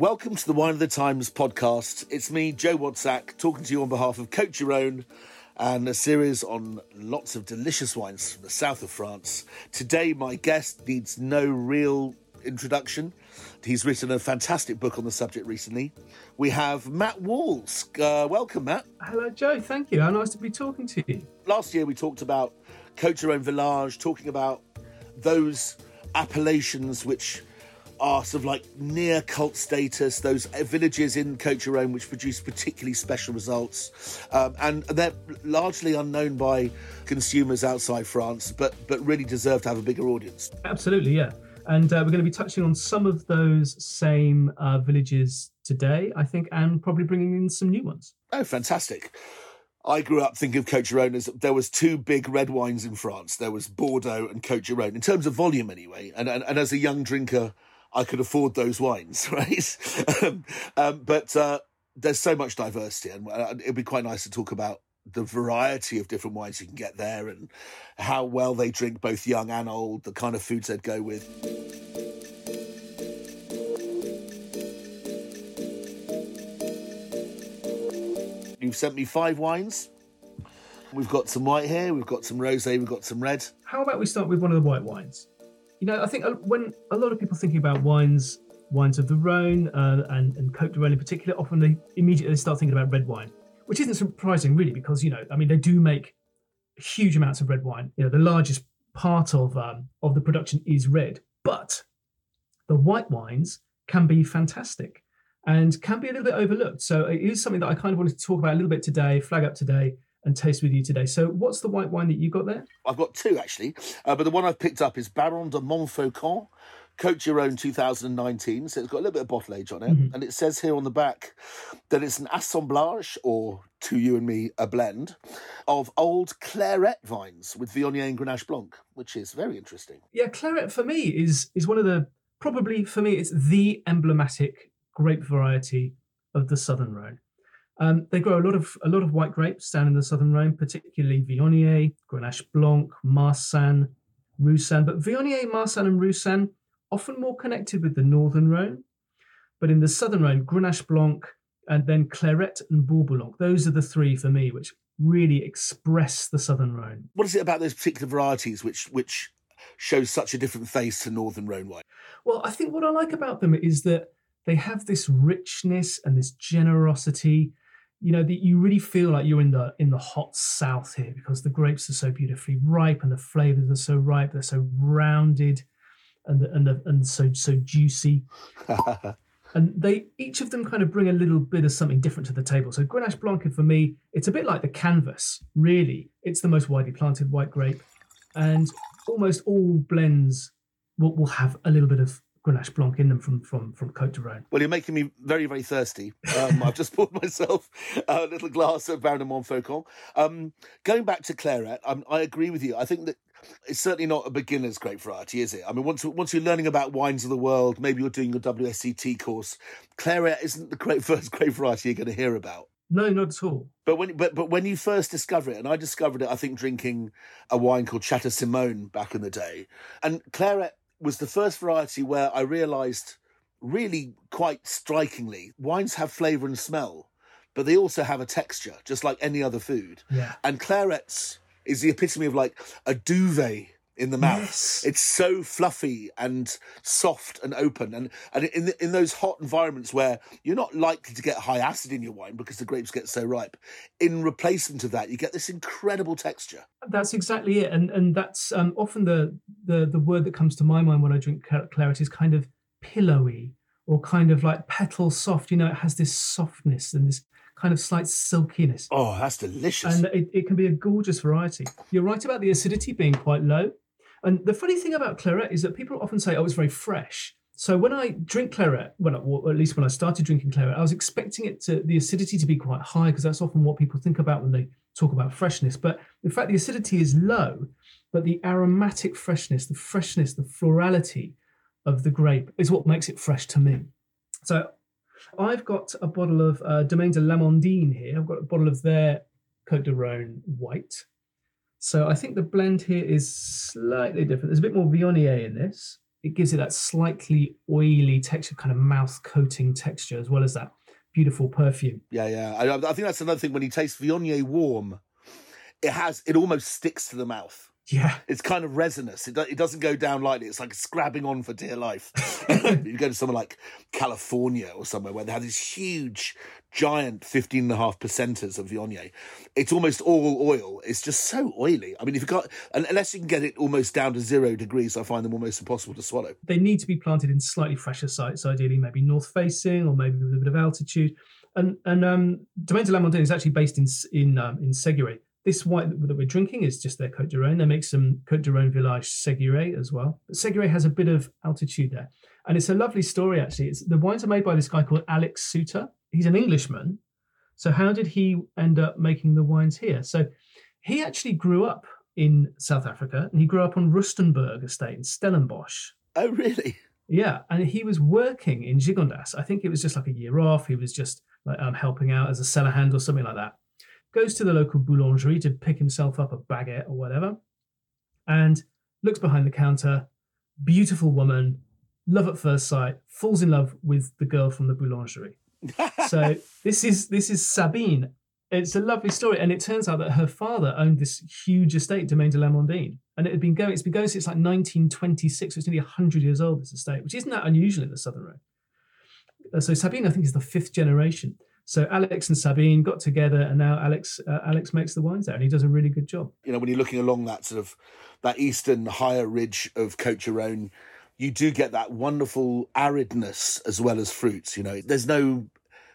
Welcome to the Wine of the Times podcast. It's me, Joe Wadsack, talking to you on behalf of Côtes du Rhône and a series on lots of delicious wines from the south of France. Today, my guest needs no real introduction. He's written a fantastic book on the subject recently. We have Matt Walls. Uh, welcome, Matt. Hello, Joe. Thank you. How nice to be talking to you. Last year, we talked about Côtes du Rhône Village, talking about those appellations which are sort of like near cult status, those villages in Côtes du Rhône which produce particularly special results. Um, and they're largely unknown by consumers outside France, but, but really deserve to have a bigger audience. Absolutely, yeah. And uh, we're going to be touching on some of those same uh, villages today, I think, and probably bringing in some new ones. Oh, fantastic. I grew up thinking of Côtes du Rhône as there was two big red wines in France. There was Bordeaux and Côtes du Rhône, in terms of volume anyway. And, and, and as a young drinker, I could afford those wines, right? um, um, but uh, there's so much diversity, and uh, it'd be quite nice to talk about the variety of different wines you can get there and how well they drink, both young and old, the kind of foods they'd go with. You've sent me five wines. We've got some white here, we've got some rosé, we've got some red. How about we start with one of the white wines? You know, I think uh, when a lot of people thinking about wines, wines of the Rhone uh, and, and Cote de Rhone in particular, often they immediately start thinking about red wine, which isn't surprising really because, you know, I mean, they do make huge amounts of red wine. You know, the largest part of, um, of the production is red, but the white wines can be fantastic and can be a little bit overlooked. So it is something that I kind of wanted to talk about a little bit today, flag up today, and taste with you today. So, what's the white wine that you got there? I've got two actually, uh, but the one I've picked up is Baron de Montfaucon, Côtes du Rhône 2019. So it's got a little bit of bottle age on it, mm-hmm. and it says here on the back that it's an assemblage, or to you and me, a blend of old Clairette vines with Viognier and Grenache Blanc, which is very interesting. Yeah, Clairette for me is is one of the probably for me it's the emblematic grape variety of the Southern Rhone. Um, they grow a lot of a lot of white grapes down in the southern Rhone, particularly Viognier, Grenache Blanc, Marsanne, Roussanne. But Viognier, Marsanne, and Roussanne often more connected with the northern Rhone. But in the southern Rhone, Grenache Blanc and then Clairette and Bourboulenc. Those are the three for me, which really express the southern Rhone. What is it about those particular varieties which which shows such a different face to northern Rhone wine? Well, I think what I like about them is that they have this richness and this generosity you know that you really feel like you're in the in the hot south here because the grapes are so beautifully ripe and the flavors are so ripe they're so rounded and the, and the, and so so juicy. And they each of them kind of bring a little bit of something different to the table. So grenache blanc for me it's a bit like the canvas really. It's the most widely planted white grape and almost all blends will, will have a little bit of Grenache Blanc in them from from from Cote de Rhone. Well, you're making me very very thirsty. Um, I've just poured myself a little glass of Baron de Montfaucon. Um, going back to Clairette, um, I agree with you. I think that it's certainly not a beginner's grape variety, is it? I mean, once once you're learning about wines of the world, maybe you're doing your WSET course. Clairette isn't the great first grape variety you're going to hear about. No, not at all. But when but but when you first discover it, and I discovered it, I think drinking a wine called Chateau Simone back in the day, and Clairette was the first variety where I realized really quite strikingly wines have flavor and smell, but they also have a texture, just like any other food. Yeah. And Clairettes is the epitome of like a duvet in the mouth. Yes. It's so fluffy and soft and open, and and in the, in those hot environments where you're not likely to get high acid in your wine because the grapes get so ripe. In replacement of that, you get this incredible texture. That's exactly it, and and that's um, often the the the word that comes to my mind when I drink Clairette is kind of pillowy or kind of like petal soft. You know, it has this softness and this kind of slight silkiness. Oh, that's delicious. And it, it can be a gorgeous variety. You're right about the acidity being quite low. And the funny thing about Clairette is that people often say, "Oh, it's very fresh." So when I drink Clairette, well, at least when I started drinking Clairette, I was expecting it to the acidity to be quite high because that's often what people think about when they talk about freshness. But in fact, the acidity is low, but the aromatic freshness, the freshness, the florality of the grape is what makes it fresh to me. So I've got a bottle of uh, Domaine de Lamondine here. I've got a bottle of their Cote de Rhone white. So I think the blend here is slightly different. There's a bit more Viognier in this. it gives it that slightly oily texture, kind of mouth coating texture, as well as that beautiful perfume. Yeah, yeah. I, I think that's another thing when you taste Viognier warm, it has it almost sticks to the mouth. Yeah. It's kind of resinous. It, do, it doesn't go down lightly. It's like scrabbing on for dear life. you go to somewhere like California or somewhere where they have these huge, giant 15.5 percenters of Viognier. It's almost all oil. It's just so oily. I mean, if you've got, unless you can get it almost down to zero degrees, I find them almost impossible to swallow. They need to be planted in slightly fresher sites, ideally maybe north facing or maybe with a bit of altitude. And and um, Domaine de Lamandine is actually based in in um, in this white that we're drinking is just their Côte Rhône. They make some Côte Rhône Village Séguret as well. But Séguret has a bit of altitude there. And it's a lovely story, actually. It's, the wines are made by this guy called Alex Suter. He's an Englishman. So, how did he end up making the wines here? So, he actually grew up in South Africa and he grew up on Rustenburg estate in Stellenbosch. Oh, really? Yeah. And he was working in Gigondas. I think it was just like a year off. He was just like um, helping out as a cellar hand or something like that goes to the local boulangerie to pick himself up a baguette or whatever, and looks behind the counter. Beautiful woman, love at first sight, falls in love with the girl from the boulangerie. so this is this is Sabine. It's a lovely story, and it turns out that her father owned this huge estate, Domaine de Lamandine, and it had been going. It's been going since like 1926. So it's nearly 100 years old. This estate, which isn't that unusual in the Southern Rhone. Uh, so Sabine, I think, is the fifth generation. So Alex and Sabine got together, and now Alex uh, Alex makes the wines there, and he does a really good job. You know, when you're looking along that sort of that eastern higher ridge of Rhône, you do get that wonderful aridness as well as fruits. You know, there's no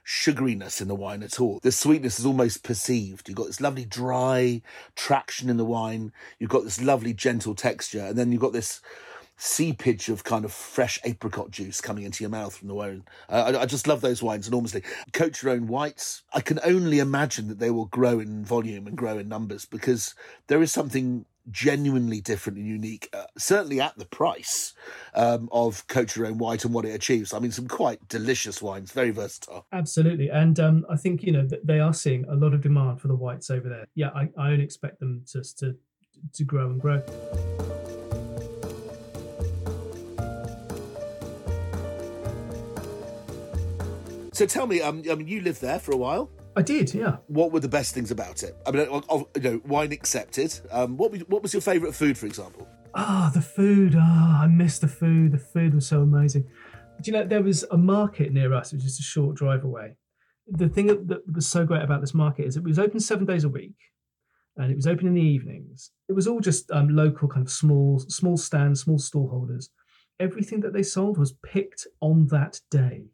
sugariness in the wine at all. The sweetness is almost perceived. You've got this lovely dry traction in the wine. You've got this lovely gentle texture, and then you've got this seepage of kind of fresh apricot juice coming into your mouth from the wine. I, I, just love those wines enormously. Côtes du Rhône whites. I can only imagine that they will grow in volume and grow in numbers because there is something genuinely different and unique, uh, certainly at the price um, of Côtes du Rhône White and what it achieves. I mean, some quite delicious wines, very versatile. Absolutely. And um, I think, you know, they are seeing a lot of demand for the whites over there. Yeah, I, I only expect them to, to, to grow and grow. So tell me, um, I mean, you lived there for a while. I did, yeah. What were the best things about it? I mean, you know, wine accepted. Um, what what was your favourite food, for example? Ah, oh, the food. Ah, oh, I miss the food. The food was so amazing. Do you know there was a market near us, which is a short drive away. The thing that was so great about this market is it was open seven days a week, and it was open in the evenings. It was all just um, local, kind of small, small stands, small stall holders. Everything that they sold was picked on that day.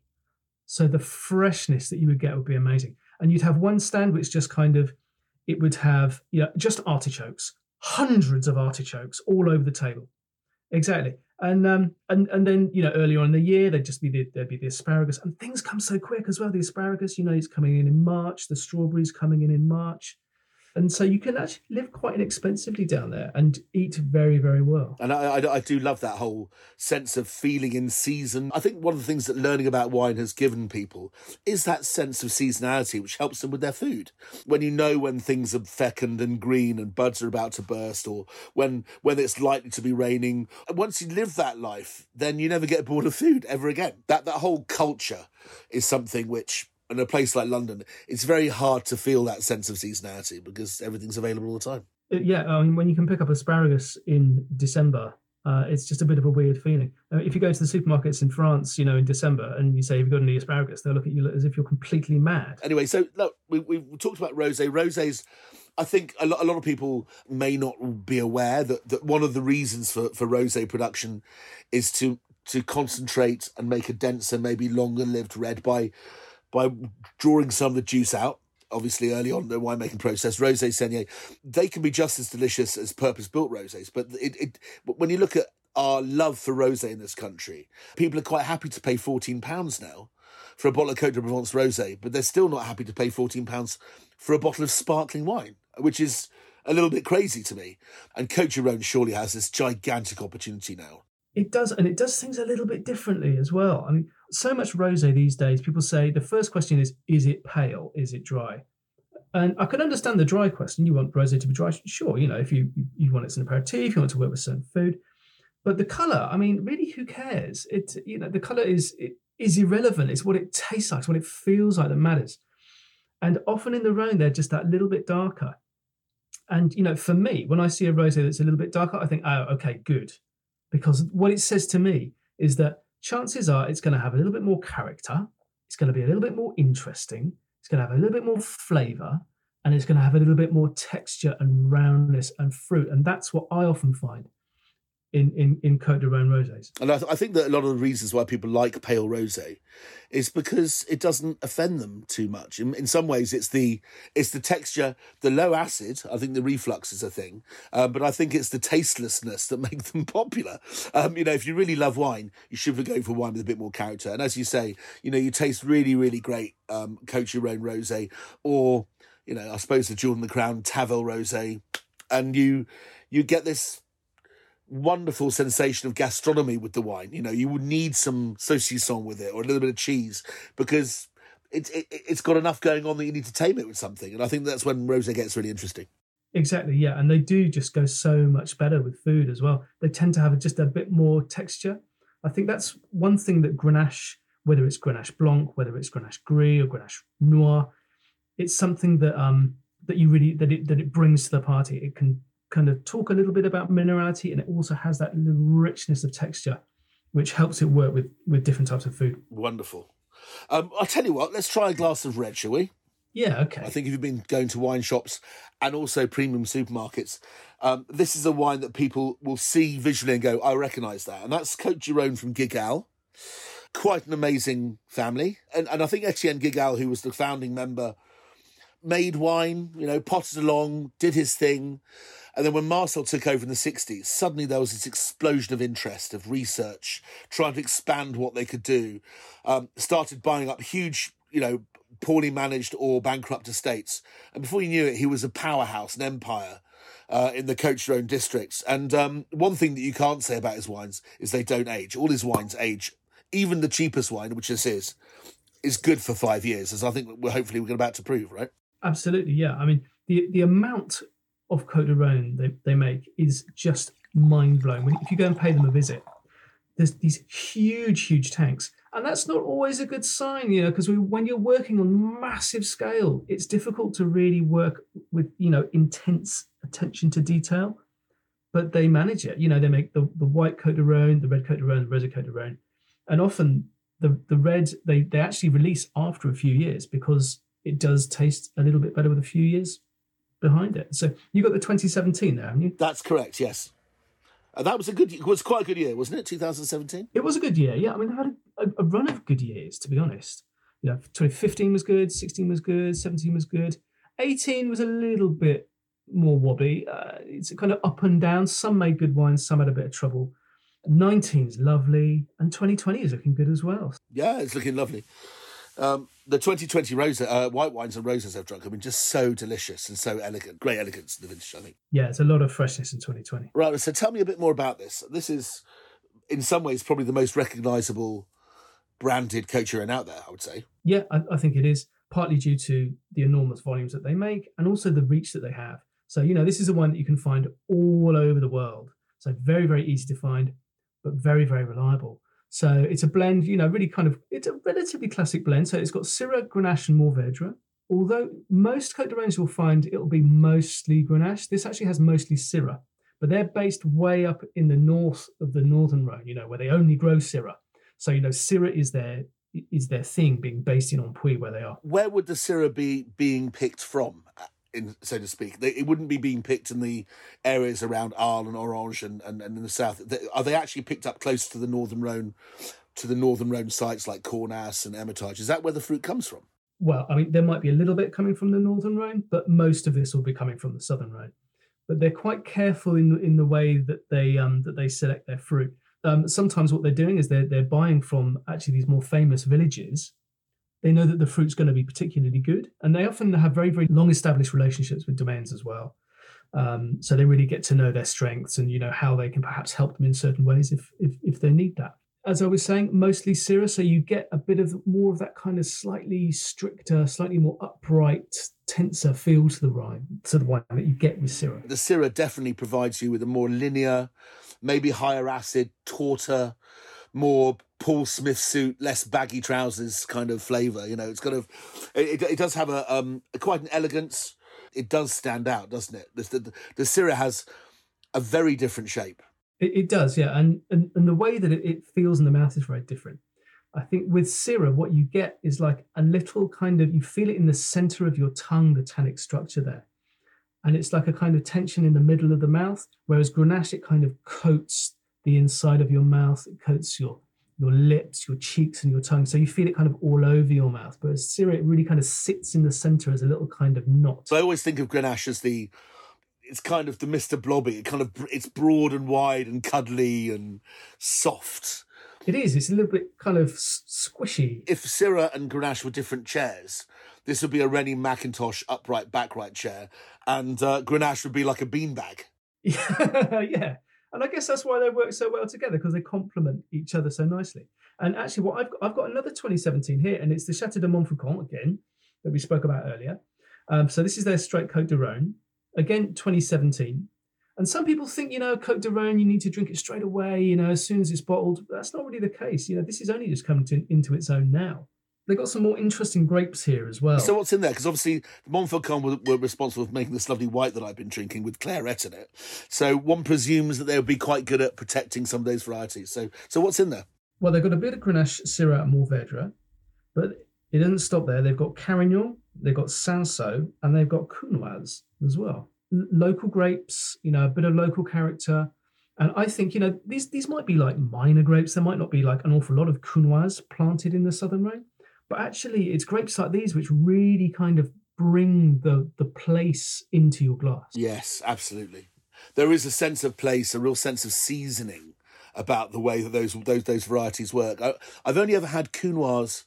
So the freshness that you would get would be amazing. And you'd have one stand which just kind of, it would have, you know, just artichokes, hundreds of artichokes all over the table. Exactly. And um and and then you know earlier on in the year there'd just be the there'd be the asparagus and things come so quick as well. The asparagus, you know, it's coming in in March. The strawberries coming in in March. And so you can actually live quite inexpensively down there and eat very, very well. And I, I, I, do love that whole sense of feeling in season. I think one of the things that learning about wine has given people is that sense of seasonality, which helps them with their food. When you know when things are fecund and green and buds are about to burst, or when when it's likely to be raining. Once you live that life, then you never get bored of food ever again. That that whole culture is something which in a place like London, it's very hard to feel that sense of seasonality because everything's available all the time. Uh, yeah, I mean, when you can pick up asparagus in December, uh, it's just a bit of a weird feeling. Uh, if you go to the supermarkets in France, you know, in December, and you say, "Have you got any asparagus?" They'll look at you as if you're completely mad. Anyway, so look, we, we've talked about rosé. Rosé's I think a lot, a lot of people may not be aware that, that one of the reasons for, for rosé production is to to concentrate and make a denser, maybe longer lived red by by drawing some of the juice out. Obviously, early on in the winemaking process, rosé saignée, they can be just as delicious as purpose-built rosés. But it, it, when you look at our love for rosé in this country, people are quite happy to pay fourteen pounds now for a bottle of Cote de Provence rosé, but they're still not happy to pay fourteen pounds for a bottle of sparkling wine, which is a little bit crazy to me. And Cote Rhône surely has this gigantic opportunity now. It does, and it does things a little bit differently as well. I mean, so much rosé these days. People say the first question is, is it pale? Is it dry? And I can understand the dry question. You want rosé to be dry, sure. You know, if you you want it as an aperitif, you want to work with certain food. But the color, I mean, really, who cares? It you know the color is it is irrelevant. It's what it tastes like, it's what it feels like that matters. And often in the Rhone, they're just that little bit darker. And you know, for me, when I see a rosé that's a little bit darker, I think, oh, okay, good, because what it says to me is that chances are it's going to have a little bit more character. It's going to be a little bit more interesting. It's going to have a little bit more flavor, and it's going to have a little bit more texture and roundness and fruit. And that's what I often find in in in Cote de Rhone rosés. And I, th- I, think that a lot of the reasons why people like pale rosé is because it doesn't offend them too much. In, in some ways, it's the it's the texture, the low acid. I think the reflux is a thing, um, but I think it's the tastelessness that make them popular. Um, you know, if you really love wine, you should be going for wine with a bit more character. And as you say, you know, you taste really really great um, Cote de Rhone rosé, or you know, I suppose the in the Crown Tavel rosé, and you you get this wonderful sensation of gastronomy with the wine. You know, you would need some saucisson with it or a little bit of cheese because it's it, it's got enough going on that you need to tame it with something. And I think that's when rosé gets really interesting. Exactly, yeah, and they do just go so much better with food as well. They tend to have just a bit more texture. I think that's one thing that Grenache, whether it's Grenache Blanc, whether it's Grenache Gris or Grenache Noir, it's something that um that you really that it that it brings to the party. It can kind of talk a little bit about minerality, and it also has that richness of texture, which helps it work with with different types of food. Wonderful. Um, I'll tell you what. Let's try a glass of red, shall we? Yeah, okay. I think if you've been going to wine shops and also premium supermarkets, um, this is a wine that people will see visually and go, "I recognise that," and that's Côtes du Rhône from Guigal. Quite an amazing family, and and I think Etienne Guigal, who was the founding member, made wine. You know, potted along, did his thing. And then when Marcel took over in the 60s, suddenly there was this explosion of interest, of research, trying to expand what they could do. Um, started buying up huge, you know, poorly managed or bankrupt estates. And before you knew it, he was a powerhouse, an empire. Uh, in the Côtes du Rhône districts. And um, one thing that you can't say about his wines is they don't age. All his wines age. Even the cheapest wine, which this is, is good for five years, as I think we're hopefully we're about to prove, right? Absolutely, yeah. I mean, the the amount of Cote de they, they make is just mind blowing. If you go and pay them a visit, there's these huge, huge tanks. And that's not always a good sign, you know, because when you're working on massive scale, it's difficult to really work with, you know, intense attention to detail. But they manage it. You know, they make the, the white de Rhone, the red Cote de Rhone, the Cote de Rhone. And often the, the red, they, they actually release after a few years because it does taste a little bit better with a few years behind it. So you got the 2017 there, haven't you? That's correct. Yes. Uh, that was a good. It was quite a good year, wasn't it? 2017. It was a good year. Yeah, I mean, they've had a, a, run of good years, to be honest. You know, 2015 was good, 16 was good, 17 was good, 18 was a little bit more wobbly. Uh, it's kind of up and down. Some made good wines, some had a bit of trouble. 19 is lovely, and 2020 is looking good as well. Yeah, it's looking lovely. Um, the 2020 rose, uh, white wines and roses I've drunk have been just so delicious and so elegant. Great elegance in the vintage, I think. Yeah, it's a lot of freshness in 2020. Right, so tell me a bit more about this. This is, in some ways, probably the most recognisable branded Giron out there, I would say. Yeah, I, I think it is, partly due to the enormous volumes that they make and also the reach that they have. So, you know, this is a wine that you can find all over the world. So, very, very easy to find, but very, very reliable. So it's a blend, you know, really kind of, it's a relatively classic blend. So it's got Syrah, Grenache, and Mourvedre. Although most Cote de Rhones you'll find it'll be mostly Grenache, this actually has mostly Syrah. But they're based way up in the north of the Northern Rhone, you know, where they only grow Syrah. So, you know, Syrah is their is their thing, being based in Ampuis where they are. Where would the Syrah be being picked from? In so to speak. They, it wouldn't be being picked in the areas around Arles and Orange and, and, and in the south. They, are they actually picked up close to the Northern Rhone, to the Northern Rhone sites like Cornas and Hermitage? Is that where the fruit comes from? Well, I mean, there might be a little bit coming from the Northern Rhone, but most of this will be coming from the Southern Rhone. But they're quite careful in in the way that they um, that they select their fruit. Um, sometimes what they're doing is they're they're buying from actually these more famous villages they know that the fruit's going to be particularly good, and they often have very, very long established relationships with domains as well. Um, so they really get to know their strengths and you know how they can perhaps help them in certain ways if if, if they need that. as I was saying, mostly Syrah. So you get a bit of more of that kind of slightly stricter, slightly more upright, tenser feel to the wine, to the wine that you get with Syrah. The Syrah definitely provides you with a more linear, maybe higher acid, tauter, more Paul Smith suit, less baggy trousers kind of flavour. You know, it's kind of, it, it does have a um, quite an elegance. It does stand out, doesn't it? The, the, the Syrah has a very different shape. It, it does, yeah, and, and and the way that it, it feels in the mouth is very different. I think with Syrah, what you get is like a little kind of you feel it in the center of your tongue, the tannic structure there, and it's like a kind of tension in the middle of the mouth. Whereas Grenache, it kind of coats the inside of your mouth, it coats your your lips, your cheeks, and your tongue. So you feel it kind of all over your mouth. But Syrah, it really kind of sits in the center as a little kind of knot. I always think of Grenache as the it's kind of the Mr. Blobby. It kind of it's broad and wide and cuddly and soft. It is. It's a little bit kind of squishy. If Syrah and Grenache were different chairs, this would be a Rennie Mackintosh upright backwrite chair, and uh, Grenache would be like a beanbag. Yeah. And I guess that's why they work so well together because they complement each other so nicely. And actually, what I've got, I've got another 2017 here, and it's the Chateau de Montfaucon again that we spoke about earlier. Um, so this is their straight Cote de Rhone. Again 2017 and some people think you know cote de rhone you need to drink it straight away you know as soon as it's bottled. That's not really the case. You know this is only just coming to, into its own now they got some more interesting grapes here as well. So what's in there? Because obviously Montfaucon were, were, responsible for making this lovely white that I've been drinking with Clairette in it. So one presumes that they would be quite good at protecting some of those varieties. So so what's in there? Well, they've got a bit of Grenache, Syrah, and Mourvedre, but it doesn't stop there. They've got Carignan, they've got Cinsault, and they've got Counoise as well. L- local grapes, you know, a bit of local character. And I think, you know, these these might be like minor grapes. There might not be like an awful lot of Counoise planted in the Southern Rhone. But actually, it's grapes like these which really kind of bring the the place into your glass. Yes, absolutely. There is a sense of place, a real sense of seasoning about the way that those those those varieties work. I, have only ever had Counoise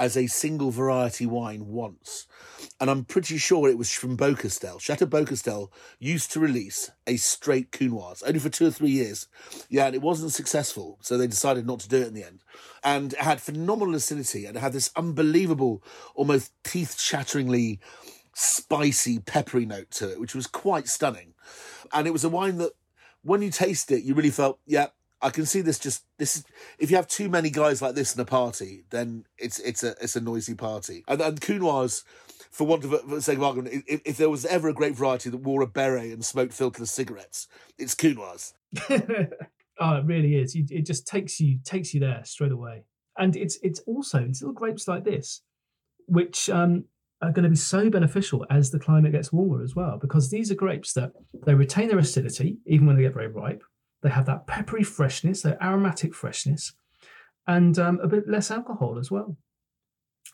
as a single variety wine once. And I'm pretty sure it was from Beaucastel. Chateau Beaucastel used to release a straight Counoise, only for two or three years. Yeah, and it wasn't successful, so they decided not to do it in the end. And it had phenomenal acidity and it had this unbelievable, almost teeth shatteringly spicy, peppery note to it, which was quite stunning. And it was a wine that, when you taste it, you really felt, yeah, I can see this just this is if you have too many guys like this in a party, then it's it's a it's a noisy party. And and for want of a sake of argument, if, if, there was ever a great variety that wore a beret and smoked filterless cigarettes, it's Counoise. oh, it really is. It just takes you takes you there straight away. And it's it's also it's little grapes like this, which um, are going to be so beneficial as the climate gets warmer as well, because these are grapes that they retain their acidity even when they get very ripe they have that peppery freshness, that aromatic freshness, and um, a bit less alcohol as well.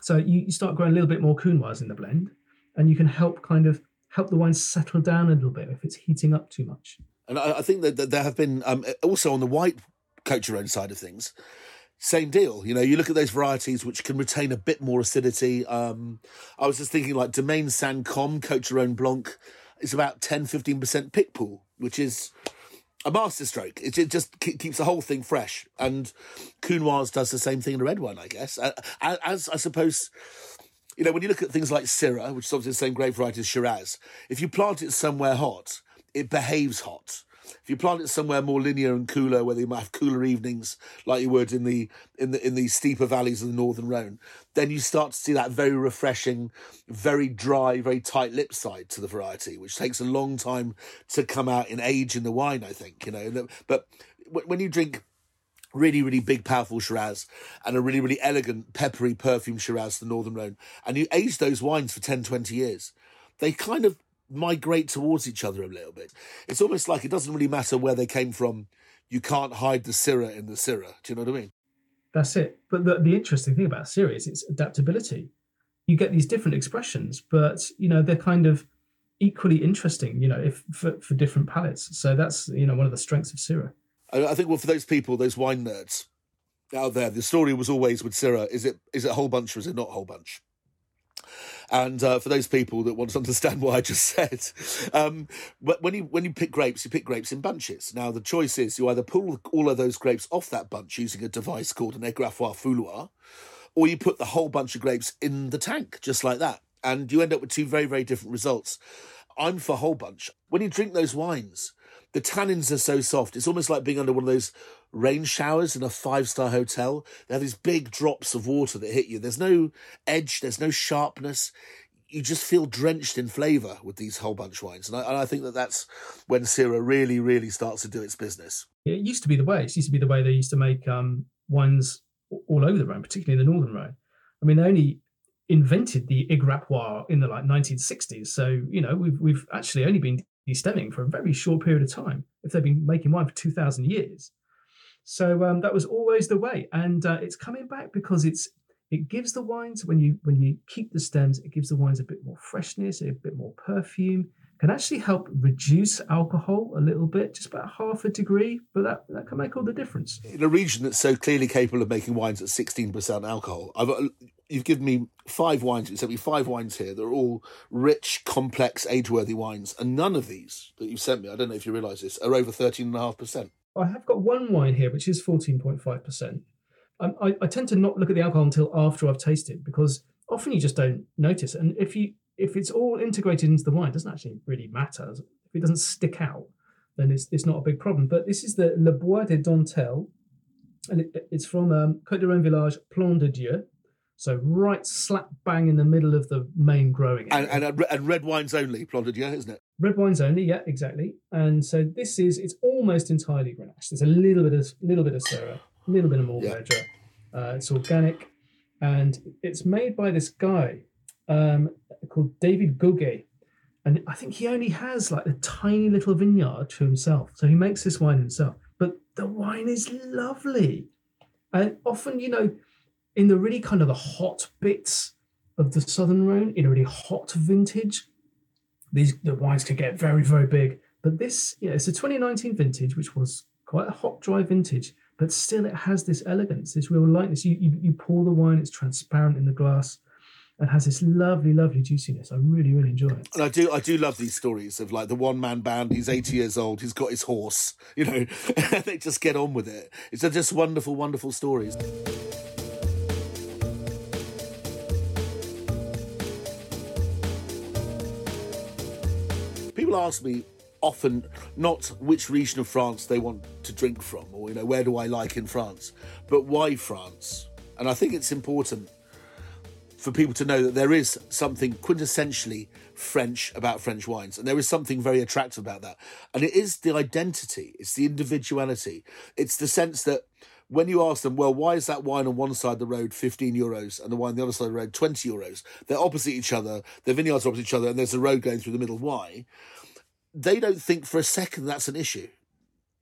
So you, you start growing a little bit more Counoise in the blend, and you can help kind of help the wine settle down a little bit if it's heating up too much. And I, I think that, that, there have been um, also on the white Rhone side of things, same deal. You know, you look at those varieties which can retain a bit more acidity. Um, I was just thinking like Domaine Côme, Cote Blanc, is about 10 15% Picpoul, which is a masterstroke. It, it just keeps the whole thing fresh. And Counoise does the same thing in a red wine, I guess. As I suppose, you know, when you look at things like Syrah, which is obviously the same grape variety as Shiraz, if you plant it somewhere hot, it behaves hot. If you plant it somewhere more linear and cooler, where you might have cooler evenings, like you would in the in the in the steeper valleys of the Northern Rhone, then you start to see that very refreshing, very dry, very tight lip side to the variety, which takes a long time to come out in age in the wine. I think you know, but when you drink really, really big, powerful Shiraz and a really, really elegant, peppery, perfumed Shiraz, the Northern Rhone, and you age those wines for 10, 20 years, they kind of migrate towards each other a little bit. It's almost like it doesn't really matter where they came from. You can't hide the Syrah in the Syrah. Do you know what I mean? That's it. But the, the interesting thing about Syrah is its adaptability. You get these different expressions, but you know they're kind of equally interesting. You know, if for, for different palates. So that's you know one of the strengths of Syrah. I think well for those people, those wine nerds out there, the story was always with Syrah: is it is it a whole bunch or is it not whole bunch? And uh, for those people that want to understand what I just said, um, when you when you pick grapes, you pick grapes in bunches. Now the choice is you either pull all of those grapes off that bunch using a device called an égrappoir fouloir, or you put the whole bunch of grapes in the tank just like that, and you end up with two very very different results. I'm for whole bunch. When you drink those wines, the tannins are so soft. It's almost like being under one of those rain showers in a five star hotel. They have these big drops of water that hit you. There's no edge, there's no sharpness. You just feel drenched in flavour with these whole bunch wines. And I, and I think that that's when Syrah really, really starts to do its business. It used to be the way. It used to be the way they used to make um, wines all over the Rhone, particularly in the northern Rhone. I mean, they only invented the égrappoir in the like 1960s. So, you know, we've, we've actually only been stemming for a very short period of time if they've been making wine for 2,000 years. So um, that was always the way, and uh, it's coming back because it's it gives the wines when you when you keep the stems, it gives the wines a bit more freshness, a bit more perfume. Can actually help reduce alcohol a little bit, just about half a degree, but that, that can make all the difference. In a region that's so clearly capable of making wines at 16% alcohol, I've, uh, you've given me five wines, you sent me five wines here. They're all rich, complex, age-worthy wines, and none of these that you've sent me, I don't know if you realise this, are over 13.5%. I have got one wine here which is 14.5%. Um, I, I tend to not look at the alcohol until after I've tasted because often you just don't notice. And if you if it's all integrated into the wine, it doesn't actually really matter. If it doesn't stick out, then it's, it's not a big problem. But this is the Le Bois de Dentelle, and it, it's from um, Côte de village Plan de Dieu. So right slap bang in the middle of the main growing area. And, and, and red wines only, Plan de Dieu, isn't it? Red wines only, yeah, exactly. And so this is it's almost entirely Grenache. There's a little bit of little bit of Syrah, a little bit of Mourvèdre. Yeah. Uh, it's organic, and it's made by this guy um, called David Goguet. And I think he only has like a tiny little vineyard to himself. So he makes this wine himself. But the wine is lovely. And often, you know, in the really kind of the hot bits of the Southern Rhone, in a really hot vintage, these the wines can get very, very big. But this, yeah, it's a 2019 vintage, which was quite a hot, dry vintage, but still it has this elegance, this real lightness. You, you, you pour the wine, it's transparent in the glass and has this lovely, lovely juiciness. I really, really enjoy it. And I do, I do love these stories of like the one man band. He's eighty years old. He's got his horse. You know, they just get on with it. It's just wonderful, wonderful stories. People ask me often not which region of France they want to drink from, or you know where do I like in France, but why France. And I think it's important for people to know that there is something quintessentially French about French wines, and there is something very attractive about that. And it is the identity, it's the individuality, it's the sense that when you ask them, well, why is that wine on one side of the road 15 euros and the wine on the other side of the road 20 euros? They're opposite each other, their vineyards are opposite each other, and there's a road going through the middle. Why? They don't think for a second that's an issue.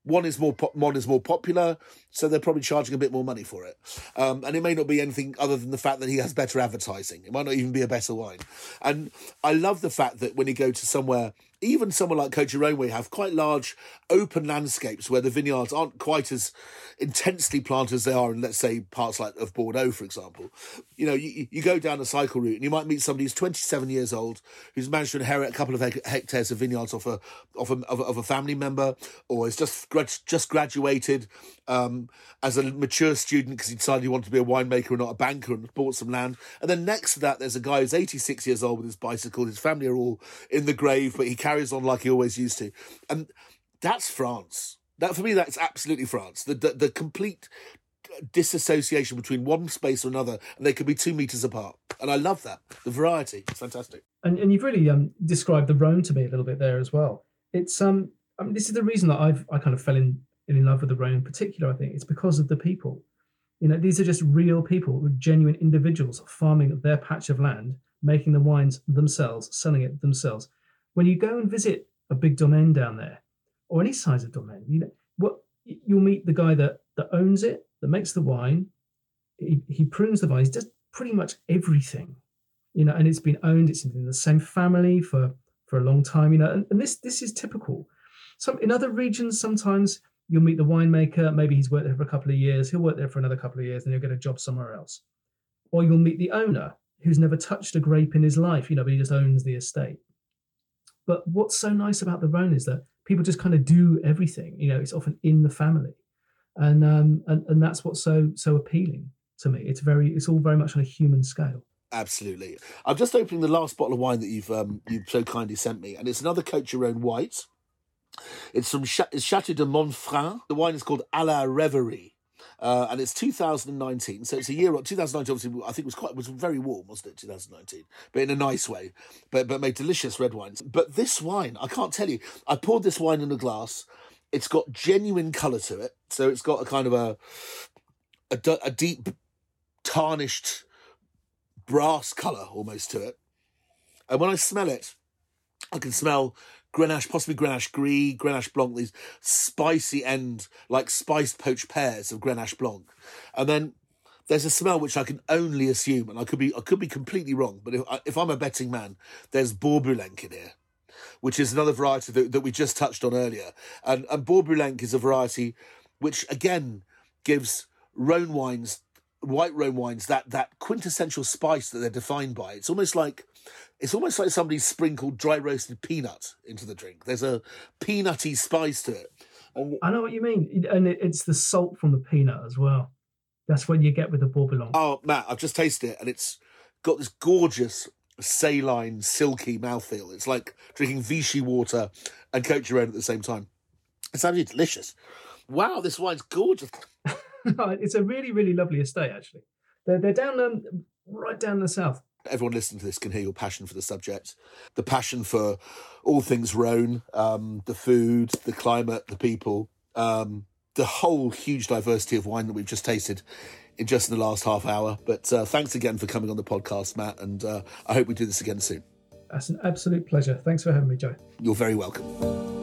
One is more po- one is more popular, so they're probably charging a bit more money for it. Um, and it may not be anything other than the fact that he has better advertising. It might not even be a better wine. And I love the fact that when you go to somewhere even somewhere like where you have quite large open landscapes where the vineyards aren't quite as intensely planted as they are in, let's say, parts like of Bordeaux, for example. You know, you, you go down a cycle route and you might meet somebody who's 27 years old who's managed to inherit a couple of hectares of vineyards off a, off a, of, a, of a family member or has just, just graduated um, as a mature student because he decided he wanted to be a winemaker and not a banker and bought some land. And then next to that, there's a guy who's 86 years old with his bicycle. His family are all in the grave, but he carries on like he always used to. And that's France. That for me, that's absolutely France. The the, the complete disassociation between one space or another, and they could be two meters apart. And I love that. The variety. It's fantastic. And and you've really um, described the Rhone to me a little bit there as well. It's um I mean, this is the reason that I've I kind of fell in in love with the Rhone in particular. I think it's because of the people. You know, these are just real people, genuine individuals farming their patch of land, making the wines themselves, selling it themselves. When you go and visit a big domain down there, or any size of domain, you know what you'll meet the guy that that owns it, that makes the wine. He, he prunes the vines, does pretty much everything, you know, and it's been owned. It's in the same family for for a long time, you know, and, and this this is typical. Some in other regions, sometimes you'll meet the winemaker. Maybe he's worked there for a couple of years. He'll work there for another couple of years, and he'll get a job somewhere else. Or you'll meet the owner, who's never touched a grape in his life, you know, but he just owns the estate. But what's so nice about the Rhone is that people just kind of do everything. You know, it's often in the family, and um, and and that's what's so so appealing to me. It's very, it's all very much on a human scale. Absolutely. I'm just opening the last bottle of wine that you've um, you've so kindly sent me, and it's another Côtes du Rhône White. It's from Ch- Chateau de Montfrin. The wine is called A la Reverie. Uh, and it's 2019, so it's a year. up. 2019, obviously, I think was quite, it was very warm, wasn't it? 2019, but in a nice way, but but made delicious red wines. But this wine, I can't tell you. I poured this wine in a glass. It's got genuine colour to it, so it's got a kind of a a, a deep tarnished brass colour almost to it. And when I smell it, I can smell Grenache, possibly Grenache Gris, Grenache Blanc, these spicy end, like spiced poached pears of Grenache Blanc. And then there's a smell which I can only assume, and I could be I could be completely wrong, but if, uh, if I'm a betting man, there's Bourboulenc in here, which is another variety that, that we just touched on earlier. And, and Bourboulenc is a variety which, again, gives Rhone wines white Rhone wines that that quintessential spice that they're defined by. It's almost like it's almost like somebody sprinkled dry roasted peanut into the drink. There's a peanutty spice to it. And, I know what you mean, and it's the salt from the peanut as well. That's what you get with the Bourboulenc. Oh, Matt, I've just tasted it, and it's got this gorgeous saline, silky mouthfeel. It's like drinking Vichy water and Côtes du Rhône at the same time. It's absolutely delicious. Wow, this wine's gorgeous. it's a really, really lovely estate, actually. They're, they're down um, right down the south. Everyone listening to this can hear your passion for the subject, the passion for all things Rhone, um, the food, the climate, the people, um, the whole huge diversity of wine that we've just tasted in just in the last half hour. But uh, thanks again for coming on the podcast, Matt, and uh, I hope we do this again soon. That's an absolute pleasure. Thanks for having me, Joe. You're very welcome.